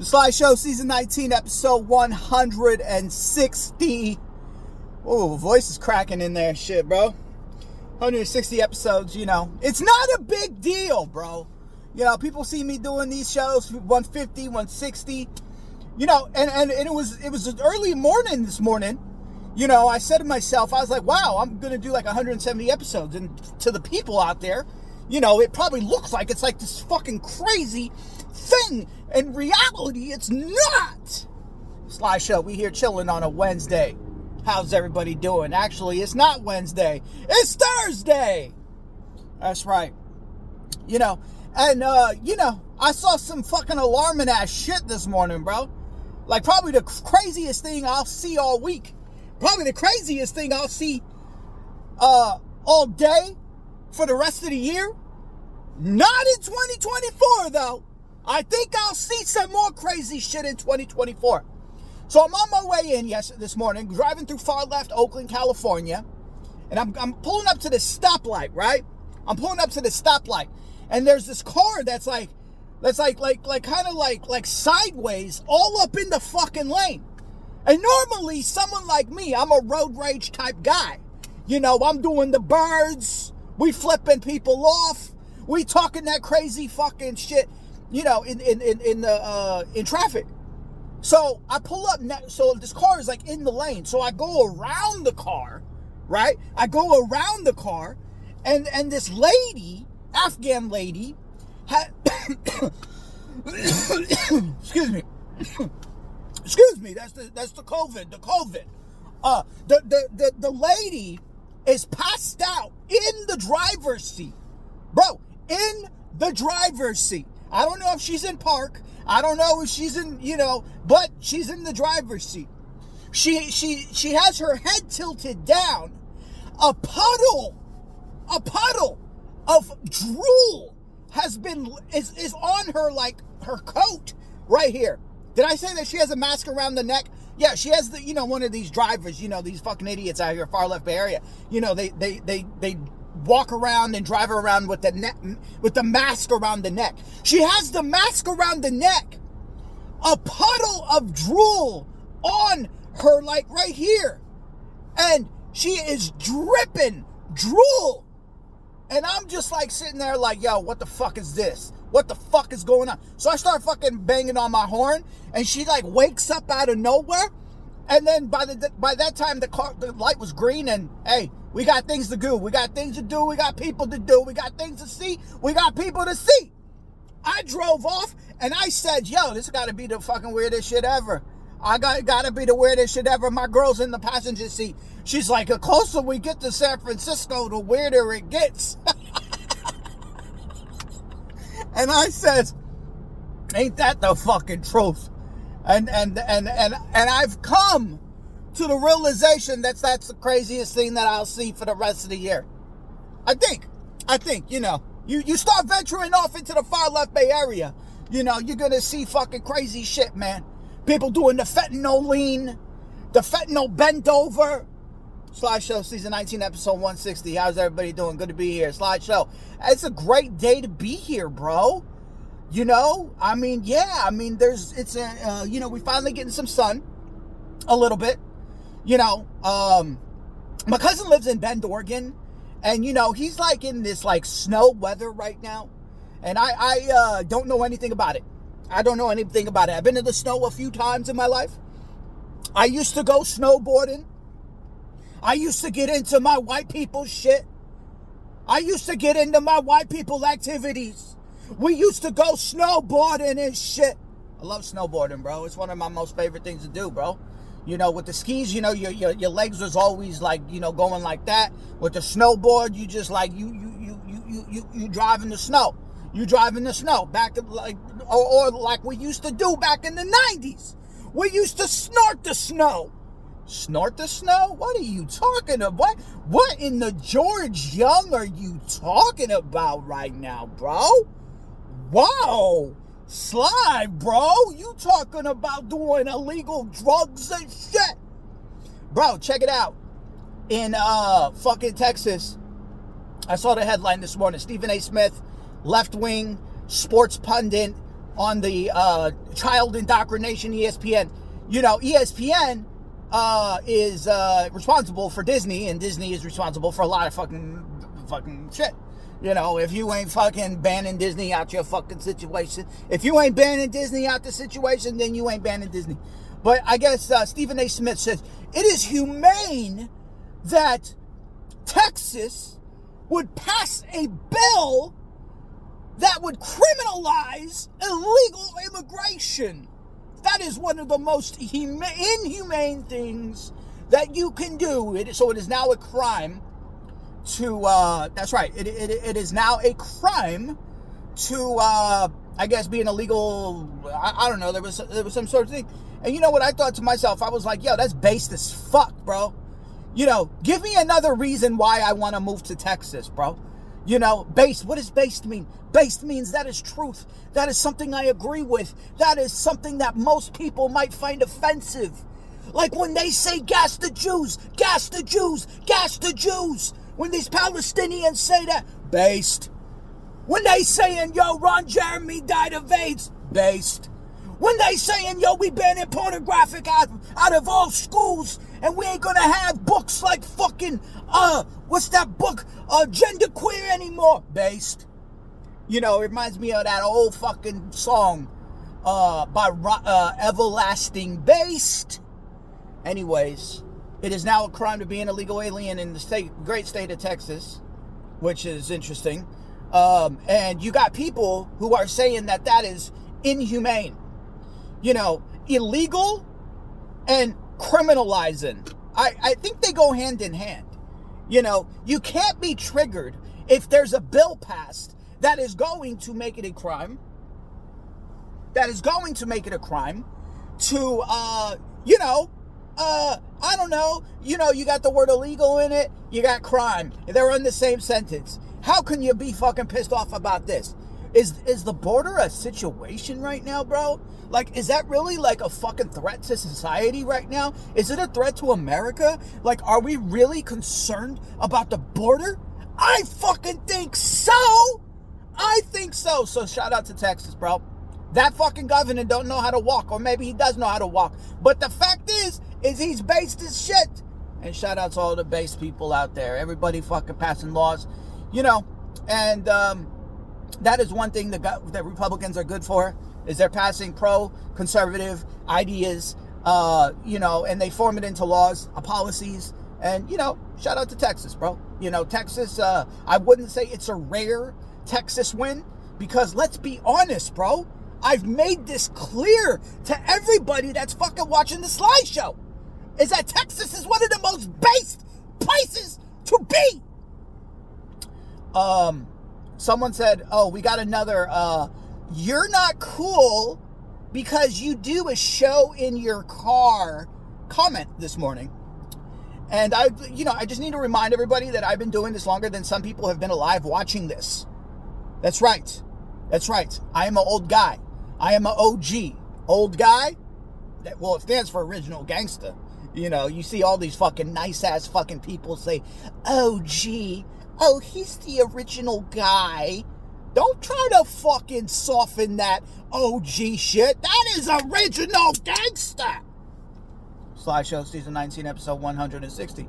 The Sly Show, season 19, episode 160. Oh, voice is cracking in there, shit, bro. 160 episodes, you know. It's not a big deal, bro. You know, people see me doing these shows 150, 160. You know, and, and, and it was it was early morning this morning. You know, I said to myself, I was like, wow, I'm gonna do like 170 episodes. And to the people out there, you know, it probably looks like it's like this fucking crazy thing. In reality, it's not. Sly Show, we here chilling on a Wednesday. How's everybody doing? Actually, it's not Wednesday. It's Thursday. That's right. You know, and uh, you know, I saw some fucking alarming ass shit this morning, bro. Like probably the craziest thing I'll see all week. Probably the craziest thing I'll see uh all day for the rest of the year. Not in 2024 though. I think I'll see some more crazy shit in 2024. So I'm on my way in yes this morning, driving through far left Oakland, California, and I'm, I'm pulling up to the stoplight, right? I'm pulling up to the stoplight, and there's this car that's like, that's like, like, like, kind of like, like sideways, all up in the fucking lane. And normally, someone like me, I'm a road rage type guy. You know, I'm doing the birds, we flipping people off, we talking that crazy fucking shit you know, in in in, in the uh, in traffic. So I pull up. So this car is like in the lane. So I go around the car, right? I go around the car, and and this lady, Afghan lady, excuse me. excuse me. That's the that's the COVID. The COVID. Uh, the the the the lady is passed out in the driver's seat, bro. In the driver's seat. I don't know if she's in park. I don't know if she's in, you know, but she's in the driver's seat. She she she has her head tilted down. A puddle, a puddle of drool has been is is on her like her coat right here. Did I say that she has a mask around the neck? Yeah, she has the you know one of these drivers, you know these fucking idiots out here far left Bay Area. You know they they they they walk around and drive around with the neck with the mask around the neck. She has the mask around the neck. A puddle of drool on her like right here. And she is dripping drool. And I'm just like sitting there like, yo, what the fuck is this? What the fuck is going on? So I start fucking banging on my horn and she like wakes up out of nowhere. And then by the by that time the car the light was green and hey, we got things to do. We got things to do. We got people to do. We got things to see. We got people to see. I drove off and I said, yo, this got to be the fucking weirdest shit ever. I got got to be the weirdest shit ever. My girl's in the passenger seat. She's like, the closer we get to San Francisco, the weirder it gets. and I says, ain't that the fucking truth? And and and and and I've come to the realization that that's the craziest thing that I'll see for the rest of the year. I think, I think, you know, you, you start venturing off into the far left Bay Area, you know, you're gonna see fucking crazy shit, man. People doing the fentanyl lean, the fentanyl bent over. Sly Show season 19, episode 160. How's everybody doing? Good to be here. Sly Show. It's a great day to be here, bro. You know, I mean, yeah, I mean, there's, it's a, uh, you know, we finally getting some sun a little bit you know, um, my cousin lives in Bend, Oregon, and you know he's like in this like snow weather right now, and I I uh, don't know anything about it. I don't know anything about it. I've been in the snow a few times in my life. I used to go snowboarding. I used to get into my white people shit. I used to get into my white people activities. We used to go snowboarding and shit. I love snowboarding, bro. It's one of my most favorite things to do, bro. You know, with the skis, you know, your, your, your legs was always like, you know, going like that. With the snowboard, you just like, you, you, you, you, you, you, you drive in the snow. You drive in the snow back like, or, or like we used to do back in the 90s. We used to snort the snow. Snort the snow? What are you talking about? What in the George Jung are you talking about right now, bro? Wow. Sly, bro, you talking about doing illegal drugs and shit. Bro, check it out. In uh fucking Texas, I saw the headline this morning. Stephen A. Smith, left wing, sports pundit, on the uh, child indoctrination ESPN. You know, ESPN uh, is uh, responsible for Disney, and Disney is responsible for a lot of fucking fucking shit. You know, if you ain't fucking banning Disney out your fucking situation, if you ain't banning Disney out the situation, then you ain't banning Disney. But I guess uh, Stephen A. Smith says it is humane that Texas would pass a bill that would criminalize illegal immigration. That is one of the most inhumane things that you can do. So it is now a crime to, uh, that's right, it, it, it is now a crime to, uh, I guess, be an illegal, I, I, don't know, there was, there was some sort of thing. And you know what I thought to myself? I was like, yo, that's based as fuck, bro. You know, give me another reason why I want to move to Texas, bro. You know, based, what does based mean? Based means that is truth. That is something I agree with. That is something that most people might find offensive. Like when they say gas the Jews, gas the Jews, gas the Jews. When these Palestinians say that, based. When they saying, yo, Ron Jeremy died of AIDS, based. When they saying, yo, we banning pornographic out, out of all schools and we ain't gonna have books like fucking, uh, what's that book, uh, gender queer anymore, based. You know, it reminds me of that old fucking song, uh, by, uh, Everlasting Based. Anyways, it is now a crime to be an illegal alien in the state, great state of Texas, which is interesting. Um, and you got people who are saying that that is inhumane you know, illegal and criminalizing. I, I think they go hand in hand. You know, you can't be triggered if there's a bill passed that is going to make it a crime, that is going to make it a crime to, uh, you know, uh, I don't know, you know, you got the word illegal in it, you got crime. They're in the same sentence. How can you be fucking pissed off about this? Is is the border a situation right now, bro? Like, is that really like a fucking threat to society right now? Is it a threat to America? Like, are we really concerned about the border? I fucking think so. I think so. So shout out to Texas, bro. That fucking governor don't know how to walk, or maybe he does know how to walk. But the fact is, is he's based his shit. And shout out to all the base people out there. Everybody fucking passing laws, you know. And um, that is one thing that, that Republicans are good for is they're passing pro-conservative ideas, uh, you know, and they form it into laws, uh, policies, and you know, shout out to Texas, bro. You know, Texas. Uh, I wouldn't say it's a rare Texas win because let's be honest, bro. I've made this clear to everybody that's fucking watching the Sly Show. Is that Texas is one of the most based places to be. Um, someone said, "Oh, we got another uh, you're not cool because you do a show in your car comment this morning. And I, you know, I just need to remind everybody that I've been doing this longer than some people have been alive watching this. That's right. That's right. I am an old guy. I am an OG. Old guy? That, well, it stands for original gangster. You know, you see all these fucking nice ass fucking people say, OG. Oh, he's the original guy. Don't try to fucking soften that OG shit. That is original gangster. Sly Show season 19, episode 160.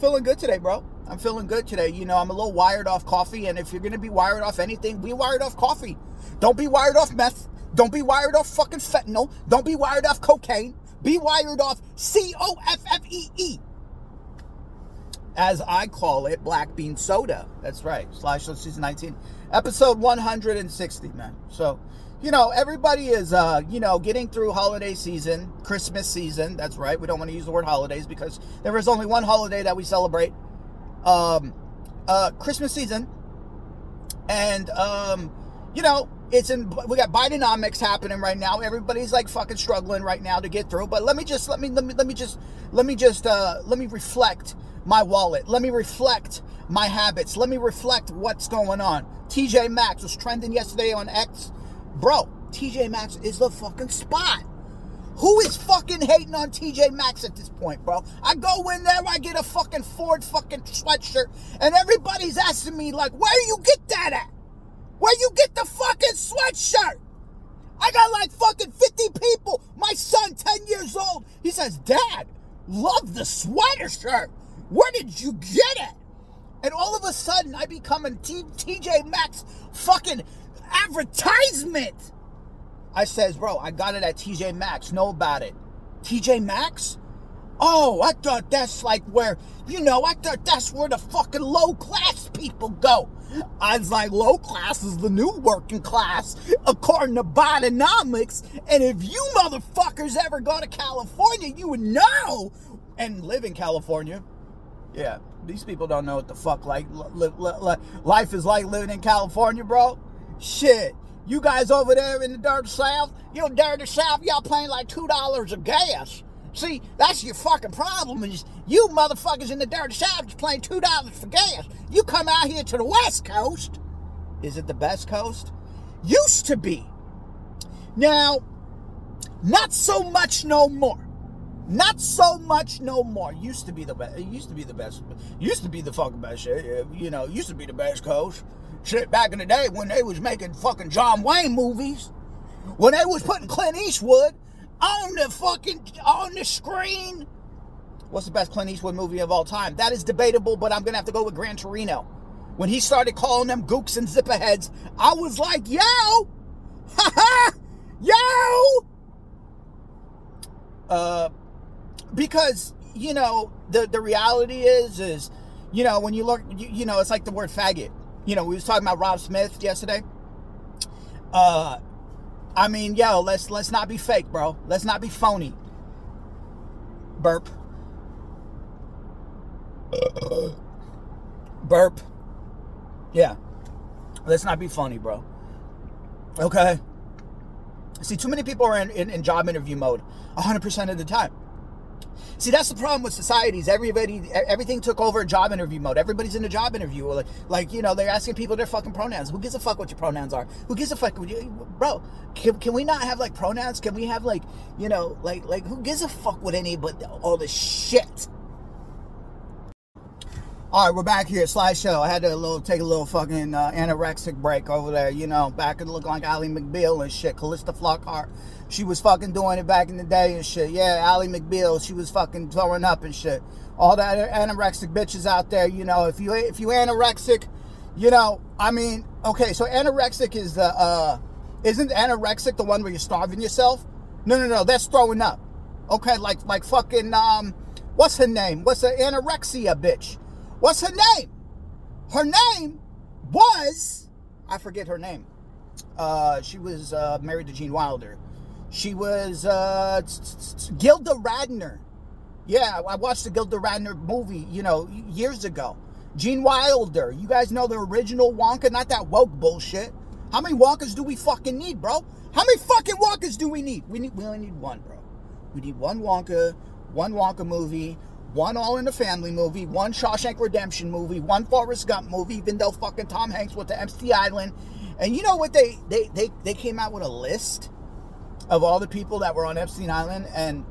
Feeling good today, bro. I'm feeling good today. You know, I'm a little wired off coffee, and if you're gonna be wired off anything, be wired off coffee. Don't be wired off meth. Don't be wired off fucking fentanyl. Don't be wired off cocaine. Be wired off C O F F E E as I call it, black bean soda. That's right. Slash season 19, episode 160, man. So, you know, everybody is, uh, you know, getting through holiday season, Christmas season. That's right. We don't want to use the word holidays because there is only one holiday that we celebrate. Um, uh, Christmas season. And, um, you know, it's in, we got Bidenomics happening right now. Everybody's like fucking struggling right now to get through. But let me just, let me, let me, let me just, let me just, uh, let me reflect my wallet. Let me reflect my habits. Let me reflect what's going on. TJ Maxx was trending yesterday on X. Bro, TJ Maxx is the fucking spot. Who is fucking hating on TJ Maxx at this point, bro? I go in there, I get a fucking Ford fucking sweatshirt, and everybody's asking me, like, where you get that at? Where you get the fucking sweatshirt? I got like fucking 50 people. My son, 10 years old, he says, Dad, love the sweater shirt. Where did you get it? And all of a sudden, I become a T- TJ Maxx fucking advertisement. I says, bro, I got it at TJ Maxx. Know about it. TJ Maxx? Oh, I thought that's like where, you know, I thought that's where the fucking low class people go. I was like, low class is the new working class, according to Bidenomics. And if you motherfuckers ever go to California, you would know and live in California. Yeah, these people don't know what the fuck like li- li- li- life is like living in California, bro. Shit. You guys over there in the dirty south, you know, dirty south, y'all paying like two dollars a gas. See, that's your fucking problem. Is you motherfuckers in the dirty south just paying two dollars for gas. You come out here to the west coast. Is it the best coast? Used to be. Now, not so much no more. Not so much no more. Used to be the best. Used to be the best. Used to be the fucking best shit. You know, used to be the best coast. Shit, back in the day when they was making fucking John Wayne movies, when they was putting Clint Eastwood on the fucking on the screen. What's the best Clint Eastwood movie of all time? That is debatable, but I'm gonna have to go with Gran Torino. When he started calling them gooks and zipper heads, I was like, yo, ha ha, yo. Uh, because you know the the reality is is you know when you look you, you know it's like the word faggot. You know we was talking about Rob Smith yesterday. Uh, I mean, yo, let's let's not be fake, bro. Let's not be phony. Burp. Burp. Yeah. Let's not be funny, bro. Okay. See, too many people are in, in, in job interview mode 100% of the time. See, that's the problem with societies. Everybody, everything took over job interview mode. Everybody's in a job interview. Like, like you know, they're asking people their fucking pronouns. Who gives a fuck what your pronouns are? Who gives a fuck? What you, bro, can, can we not have like pronouns? Can we have like, you know, like, like who gives a fuck with any but all this shit? All right, we're back here at Sly Show. I had to little, take a little fucking uh, anorexic break over there, you know, back and look like Ally McBeal and shit. Calista Flockhart, she was fucking doing it back in the day and shit. Yeah, Ally McBeal, she was fucking throwing up and shit. All that anorexic bitches out there, you know, if you if you anorexic, you know, I mean, okay, so anorexic is the uh isn't anorexic the one where you're starving yourself? No, no, no, that's throwing up. Okay, like like fucking um, what's her name? What's the anorexia bitch? What's her name? Her name was I forget her name. Uh, she was uh, married to Gene Wilder. She was uh, Gilda Radner. Yeah, I watched the Gilda Radner movie, you know, years ago. Gene Wilder. You guys know the original Wonka, not that woke bullshit. How many Wonkas do we fucking need, bro? How many fucking Wonkas do we need? We need we only need one, bro. We need one Wonka, one Wonka movie, one All in the Family movie, one Shawshank Redemption movie, one Forrest Gump movie, even though fucking Tom Hanks went to Epstein Island. And you know what they they they they came out with a list of all the people that were on Epstein Island and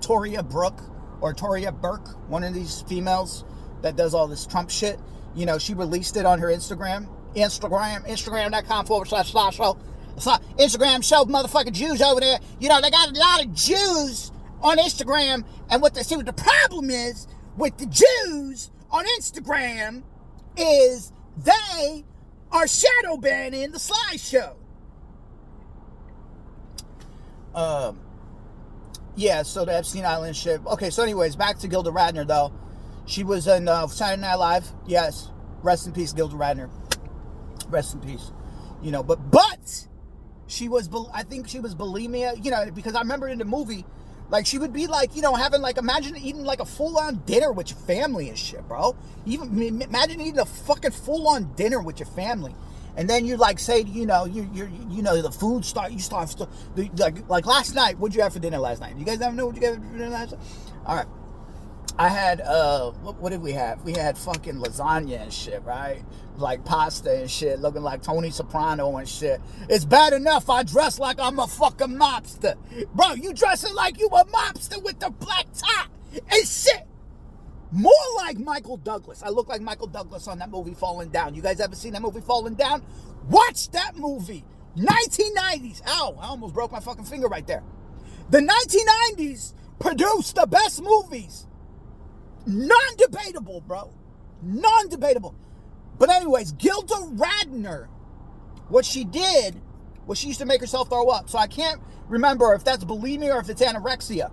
Toria Brooke or Toria Burke, one of these females that does all this Trump shit, you know, she released it on her Instagram. Instagram, Instagram.com forward slash slash show. Instagram show motherfucking Jews over there. You know, they got a lot of Jews on Instagram. And what they see what the problem is with the Jews on Instagram is they are shadow banning the Sly Show. Um, yeah, so the Epstein Island shit. Okay, so anyways, back to Gilda Radner though. She was in uh, Saturday Night Live. Yes, rest in peace, Gilda Radner. Rest in peace. You know, but but she was. I think she was bulimia. You know, because I remember in the movie, like she would be like, you know, having like imagine eating like a full on dinner with your family and shit, bro. Even imagine eating a fucking full on dinner with your family. And then you like say you know you you you know the food start you start like like last night what'd you have for dinner last night? You guys ever know what you got for dinner last night? All right I had uh what, what, did we have? We had fucking lasagna and shit, right? Like pasta and shit, looking like Tony Soprano and shit. It's bad enough I dress like I'm a fucking mobster. Bro, you dressing like you a mobster with the black top and shit. More like Michael Douglas. I look like Michael Douglas on that movie Falling Down. You guys ever seen that movie Falling Down? Watch that movie. 1990s. Ow, I almost broke my fucking finger right there. The 1990s produced the best movies. Non debatable, bro. Non debatable. But, anyways, Gilda Radner, what she did was she used to make herself throw up. So I can't remember if that's bulimia or if it's anorexia.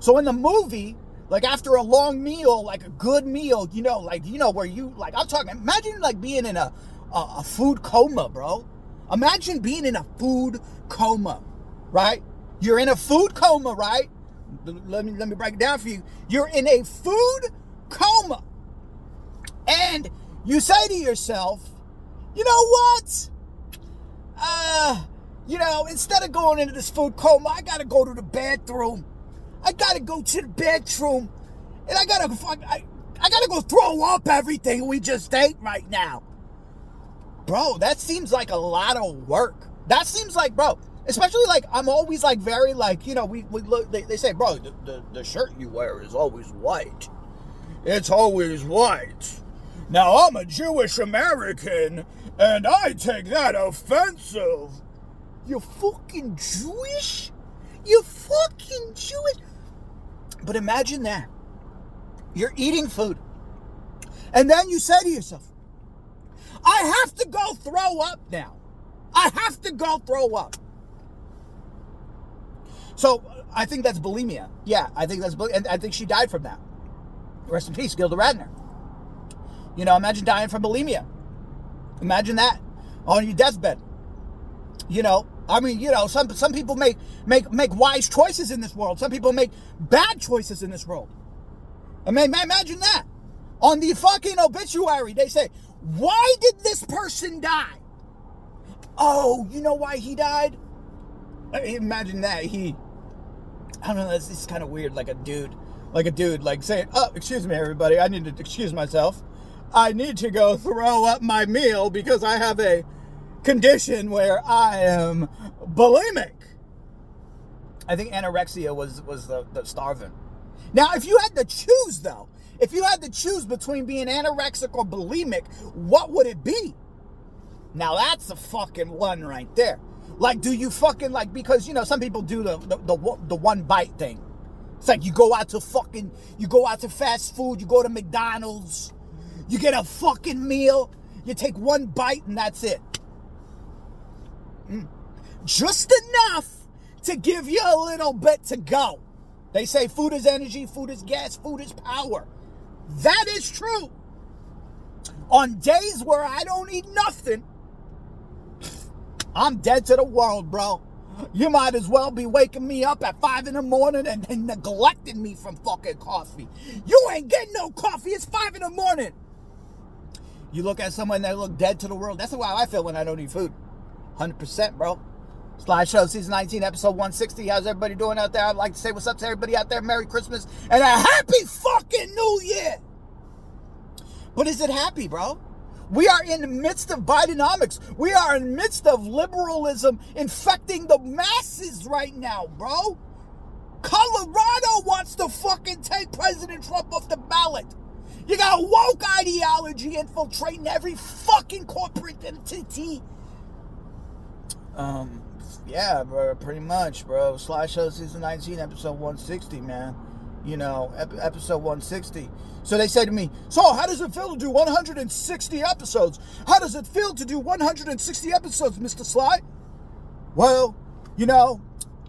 So in the movie, like after a long meal, like a good meal, you know, like you know where you like I'm talking. Imagine like being in a a, a food coma, bro. Imagine being in a food coma, right? You're in a food coma, right? Let me let me break it down for you. You're in a food coma, and you say to yourself, you know what? Uh, you know, instead of going into this food coma, I gotta go to the bathroom. I gotta go to the bathroom. and I gotta I, I gotta go throw up everything we just ate right now. Bro, that seems like a lot of work. That seems like, bro, especially like I'm always like very like you know we, we look they, they say bro the, the, the shirt you wear is always white. It's always white. Now I'm a Jewish American and I take that offensive. You fucking Jewish? You fucking Jewish? But imagine that. You're eating food. And then you say to yourself, I have to go throw up now. I have to go throw up. So I think that's bulimia. Yeah, I think that's bulimia. and I think she died from that. Rest in peace, Gilda Radner. You know, imagine dying from bulimia. Imagine that on your deathbed. You know, I mean, you know, some some people make make make wise choices in this world. Some people make bad choices in this world. I mean, imagine that. On the fucking obituary, they say, "Why did this person die?" Oh, you know why he died? Imagine that he. I don't know. This is kind of weird. Like a dude, like a dude, like saying, "Oh, excuse me, everybody. I need to excuse myself. I need to go throw up my meal because I have a." condition where I am bulimic. I think anorexia was was the, the starving. Now, if you had to choose though, if you had to choose between being anorexic or bulimic, what would it be? Now that's a fucking one right there. Like, do you fucking like because you know some people do the the, the, the one bite thing. It's like you go out to fucking you go out to fast food, you go to McDonald's, you get a fucking meal, you take one bite and that's it. Mm. Just enough to give you a little bit to go. They say food is energy, food is gas, food is power. That is true. On days where I don't eat nothing, I'm dead to the world, bro. You might as well be waking me up at five in the morning and, and neglecting me from fucking coffee. You ain't getting no coffee. It's five in the morning. You look at someone that look dead to the world. That's how I feel when I don't eat food. 100%, bro. Sly Show season 19, episode 160. How's everybody doing out there? I'd like to say what's up to everybody out there. Merry Christmas and a happy fucking New Year. But is it happy, bro? We are in the midst of Bidenomics. We are in the midst of liberalism infecting the masses right now, bro. Colorado wants to fucking take President Trump off the ballot. You got woke ideology infiltrating every fucking corporate entity um, yeah, bro, pretty much, bro. Sly Show season 19, episode 160, man. You know, episode 160. So they say to me, So, how does it feel to do 160 episodes? How does it feel to do 160 episodes, Mr. Sly? Well, you know,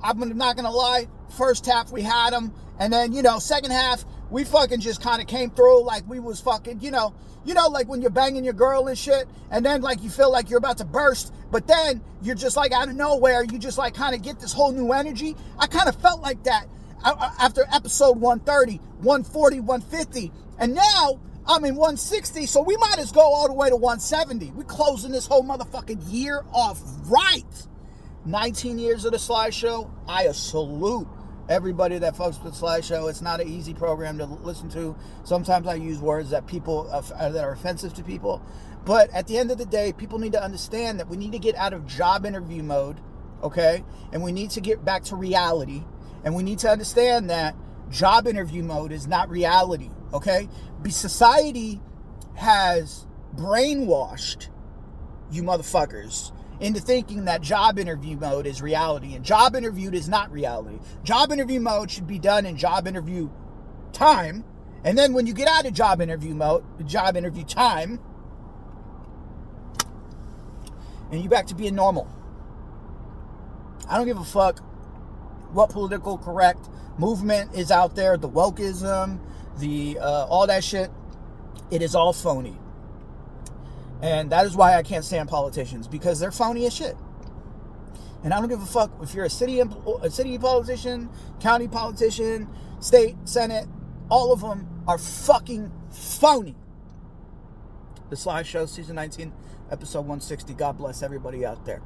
I'm not gonna lie. First half we had them, and then you know, second half we fucking just kind of came through like we was fucking, you know, you know, like when you're banging your girl and shit, and then like you feel like you're about to burst, but then you're just like out of nowhere, you just like kind of get this whole new energy. I kind of felt like that after episode 130, 140, 150, and now I'm in 160, so we might as go all the way to 170. We're closing this whole motherfucking year off right. 19 years of the Sly Show. I salute everybody that fucks with Sly Show. It's not an easy program to listen to. Sometimes I use words that people uh, that are offensive to people, but at the end of the day, people need to understand that we need to get out of job interview mode, okay? And we need to get back to reality, and we need to understand that job interview mode is not reality, okay? Society has brainwashed you motherfuckers into thinking that job interview mode is reality. And job interview is not reality. Job interview mode should be done in job interview time. And then when you get out of job interview mode, job interview time, and you back to being normal. I don't give a fuck what political correct movement is out there, the wokeism, the uh, all that shit. It is all phony. And that is why I can't stand politicians because they're phony as shit. And I don't give a fuck if you're a city a city politician, county politician, state, senate, all of them are fucking phony. The Sly Show, season 19, episode 160. God bless everybody out there.